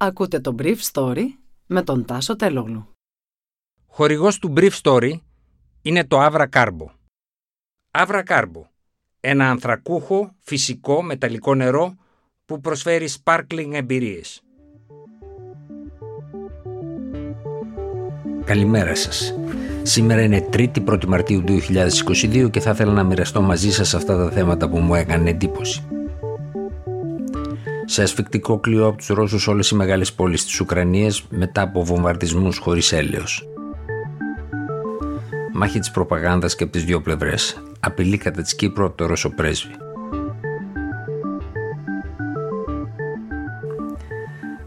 Ακούτε το Brief Story με τον Τάσο Τελόγλου. Χορηγός του Brief Story είναι το Avra Carbo. Avra Carbo, ένα ανθρακούχο, φυσικό, μεταλλικό νερό που προσφέρει sparkling εμπειρίες. Καλημέρα σας. Σήμερα είναι 3η 1η Μαρτίου 2022 και θα ήθελα να μοιραστώ μαζί σας αυτά τα θέματα που μου έκανε εντύπωση. Σε ασφικτικό κλειό από τους Ρώσους όλες οι μεγάλες πόλεις της Ουκρανίας μετά από βομβαρδισμούς χωρίς έλεος. Μάχη της προπαγάνδας και από τις δύο πλευρές. Απειλή κατά της Κύπρου από το Ρώσο πρέσβη.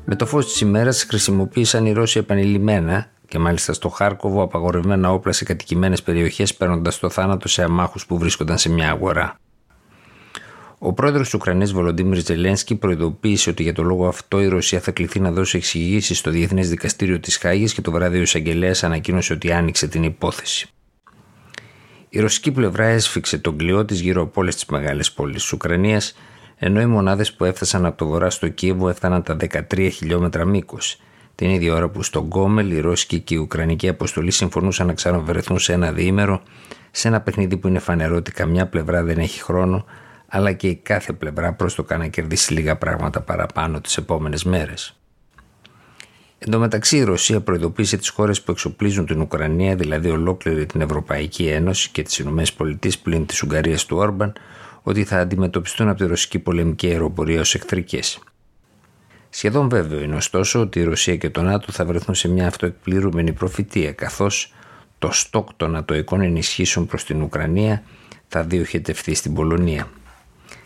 Με το φως της ημέρας χρησιμοποίησαν οι Ρώσοι επανειλημμένα και μάλιστα στο Χάρκοβο απαγορευμένα όπλα σε κατοικημένες περιοχές παίρνοντας το θάνατο σε αμάχους που βρίσκονταν σε μια αγορά. Ο πρόεδρος της Ουκρανίας Βολοντίμιρ Ζελένσκι προειδοποίησε ότι για το λόγο αυτό η Ρωσία θα κληθεί να δώσει εξηγήσεις στο Διεθνές Δικαστήριο της Χάγης και το βράδυ ο εισαγγελέα ανακοίνωσε ότι άνοιξε την υπόθεση. Η ρωσική πλευρά έσφιξε τον κλειό της γύρω από όλες τις μεγάλες πόλεις της Ουκρανίας, ενώ οι μονάδες που έφτασαν από το βορρά στο Κίεβο έφταναν τα 13 χιλιόμετρα μήκος. Την ίδια ώρα που στον Γκόμελ η ρώσικη και η ουκρανική αποστολή συμφωνούσαν να ξαναβρεθούν σε ένα διήμερο, σε ένα παιχνίδι που είναι φανερό ότι καμιά πλευρά δεν έχει χρόνο, αλλά και η κάθε πλευρά πρόστοκα να κερδίσει λίγα πράγματα παραπάνω τις επόμενες μέρες. Εν τω μεταξύ η Ρωσία προειδοποίησε τις χώρες που εξοπλίζουν την Ουκρανία, δηλαδή ολόκληρη την Ευρωπαϊκή Ένωση και τις Ηνωμένες Πολιτείες πλην της Ουγγαρίας του Όρμπαν, ότι θα αντιμετωπιστούν από τη ρωσική πολεμική αεροπορία ως εχθρικές. Σχεδόν βέβαιο είναι ωστόσο ότι η Ρωσία και το ΝΑΤΟ θα βρεθούν σε μια αυτοεκπληρούμενη προφητεία, καθώς το στόκ των ατοικών ενισχύσεων προς την Ουκρανία θα διοχετευτεί στην Πολωνία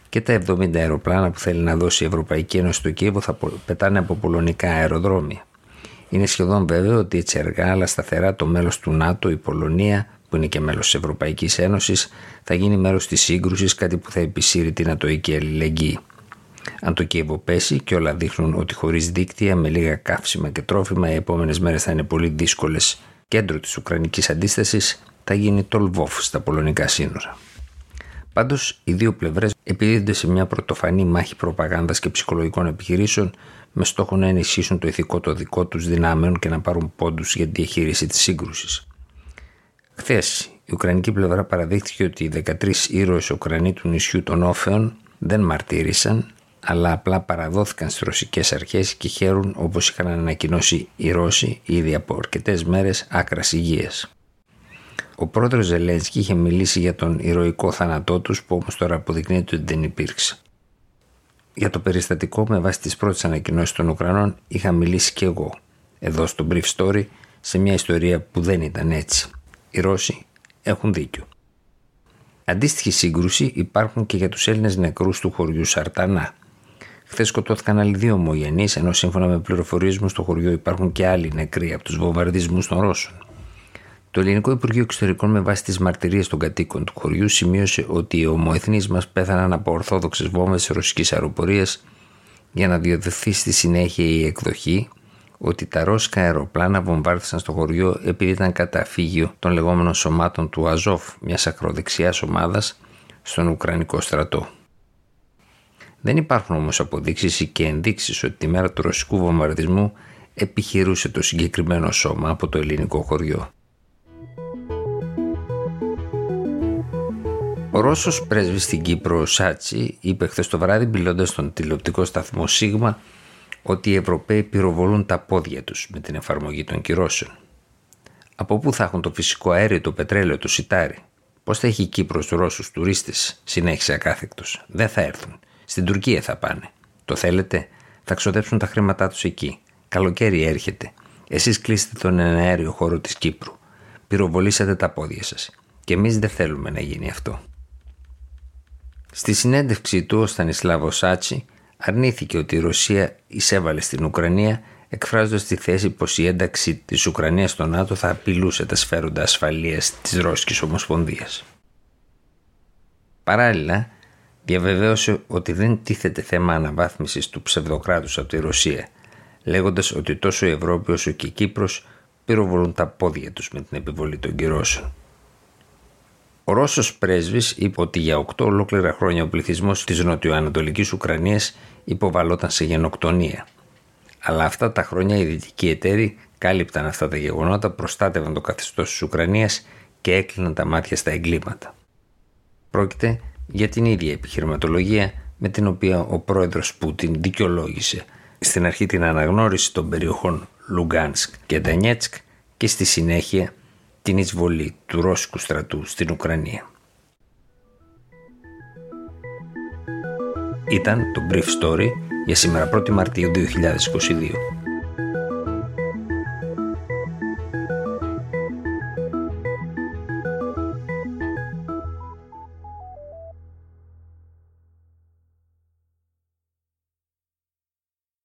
και τα 70 αεροπλάνα που θέλει να δώσει η Ευρωπαϊκή Ένωση στο Κίεβο θα πετάνε από πολωνικά αεροδρόμια. Είναι σχεδόν βέβαιο ότι έτσι αργά αλλά σταθερά το μέλος του ΝΑΤΟ, η Πολωνία, που είναι και μέλος της Ευρωπαϊκής Ένωσης, θα γίνει μέρος της σύγκρουσης, κάτι που θα επισύρει την ατοική αλληλεγγύη. Αν το Κίεβο πέσει και όλα δείχνουν ότι χωρίς δίκτυα, με λίγα καύσιμα και τρόφιμα, οι επόμενες μέρες θα είναι πολύ δύσκολες. Κέντρο της Ουκρανικής αντίστασης θα γίνει το Λβόφ στα πολωνικά σύνορα. Πάντως, οι δύο πλευρές επιδίδονται σε μια πρωτοφανή μάχη προπαγάνδας και ψυχολογικών επιχειρήσεων με στόχο να ενισχύσουν το ηθικό το δικό τους δυνάμεων και να πάρουν πόντους για τη διαχείριση της σύγκρουσης. Χθες, η Ουκρανική πλευρά παραδείχθηκε ότι οι 13 ήρωες Ουκρανοί του νησιού των Όφεων δεν μαρτύρησαν, αλλά απλά παραδόθηκαν στις ρωσικές αρχές και χαίρουν όπως είχαν ανακοινώσει οι Ρώσοι ήδη από αρκετές μέρες άκρας υγείας. Ο πρόεδρος Ζελένσκι είχε μιλήσει για τον ηρωικό θάνατό τους, που όμως τώρα αποδεικνύεται ότι δεν υπήρξε. Για το περιστατικό, με βάση τις πρώτες ανακοινώσεις των Ουκρανών, είχα μιλήσει και εγώ, εδώ στο Brief Story, σε μια ιστορία που δεν ήταν έτσι. Οι Ρώσοι έχουν δίκιο. Αντίστοιχη σύγκρουση υπάρχουν και για τους Έλληνες νεκρούς του χωριού Σαρτανά. Χθες σκοτώθηκαν άλλοι δύο ομογενείς, ενώ σύμφωνα με πληροφορίες μου στο χωριό υπάρχουν και άλλοι νεκροί από τους βομβαρδισμούς των Ρώσων. Το Ελληνικό Υπουργείο Εξωτερικών, με βάση τις μαρτυρίες των κατοίκων του χωριού, σημείωσε ότι οι ομοεθνείς μας πέθαναν από ορθόδοξες βόμβες ρωσική αεροπορία για να διοδεθεί στη συνέχεια η εκδοχή ότι τα ρώσικα αεροπλάνα βομβάρδισαν στο χωριό επειδή ήταν καταφύγιο των λεγόμενων σωμάτων του Αζόφ, μιας ακροδεξιάς ομάδας στον Ουκρανικό στρατό. Δεν υπάρχουν όμως αποδείξεις ή και ενδείξεις ότι τη μέρα του ρωσικού βομβαρδισμού επιχειρούσε το συγκεκριμένο σώμα από το ελληνικό χωριό. Ο Ρώσος πρέσβης στην Κύπρο, Σάτσι, είπε χθες το βράδυ, μιλώντας στον τηλεοπτικό σταθμό Σίγμα, ότι οι Ευρωπαίοι πυροβολούν τα πόδια τους με την εφαρμογή των κυρώσεων. Από πού θα έχουν το φυσικό αέριο, το πετρέλαιο, το σιτάρι; Πώς θα έχει η Κύπρος Ρώσους τουρίστες, συνέχισε ακάθεκτος. Δεν θα έρθουν. Στην Τουρκία θα πάνε. Το θέλετε, θα ξοδέψουν τα χρήματά τους εκεί. Καλοκαίρι έρχεται. Εσείς κλείσετε τον αέριο χώρο της Κύπρου. Πυροβολήσατε τα πόδια σας. Και εμείς δεν θέλουμε να γίνει αυτό. Στη συνέντευξή του ο Στανισλάβος Σάτσι αρνήθηκε ότι η Ρωσία εισέβαλε στην Ουκρανία εκφράζοντας τη θέση πως η ένταξη της Ουκρανίας στο ΝΑΤΟ θα απειλούσε τα σφαίροντα ασφαλείας της Ρώσικης Ομοσπονδίας. Παράλληλα, διαβεβαίωσε ότι δεν τίθεται θέμα αναβάθμισης του ψευδοκράτους από τη Ρωσία, λέγοντας ότι τόσο η Ευρώπη όσο και η Κύπρος πυροβολούν τα πόδια τους με την επιβολή των κυρώσεων. Ο Ρώσος πρέσβης είπε ότι για 8 ολόκληρα χρόνια ο πληθυσμός της νοτιοανατολικής Ουκρανίας υποβαλόταν σε γενοκτονία. Αλλά αυτά τα χρόνια οι δυτικοί εταίροι κάλυπταν αυτά τα γεγονότα, προστάτευαν το καθεστώς της Ουκρανίας και έκλειναν τα μάτια στα εγκλήματα. Πρόκειται για την ίδια επιχειρηματολογία με την οποία ο πρόεδρος Πούτιν δικαιολόγησε στην αρχή την αναγνώριση των περιοχών Λουγκάνσκ και Ντανιέτσκ και στη συνέχεια την εισβολή του Ρώσικου στρατού στην Ουκρανία. Ήταν το Brief Story για σήμερα 1η Μαρτίου 2022.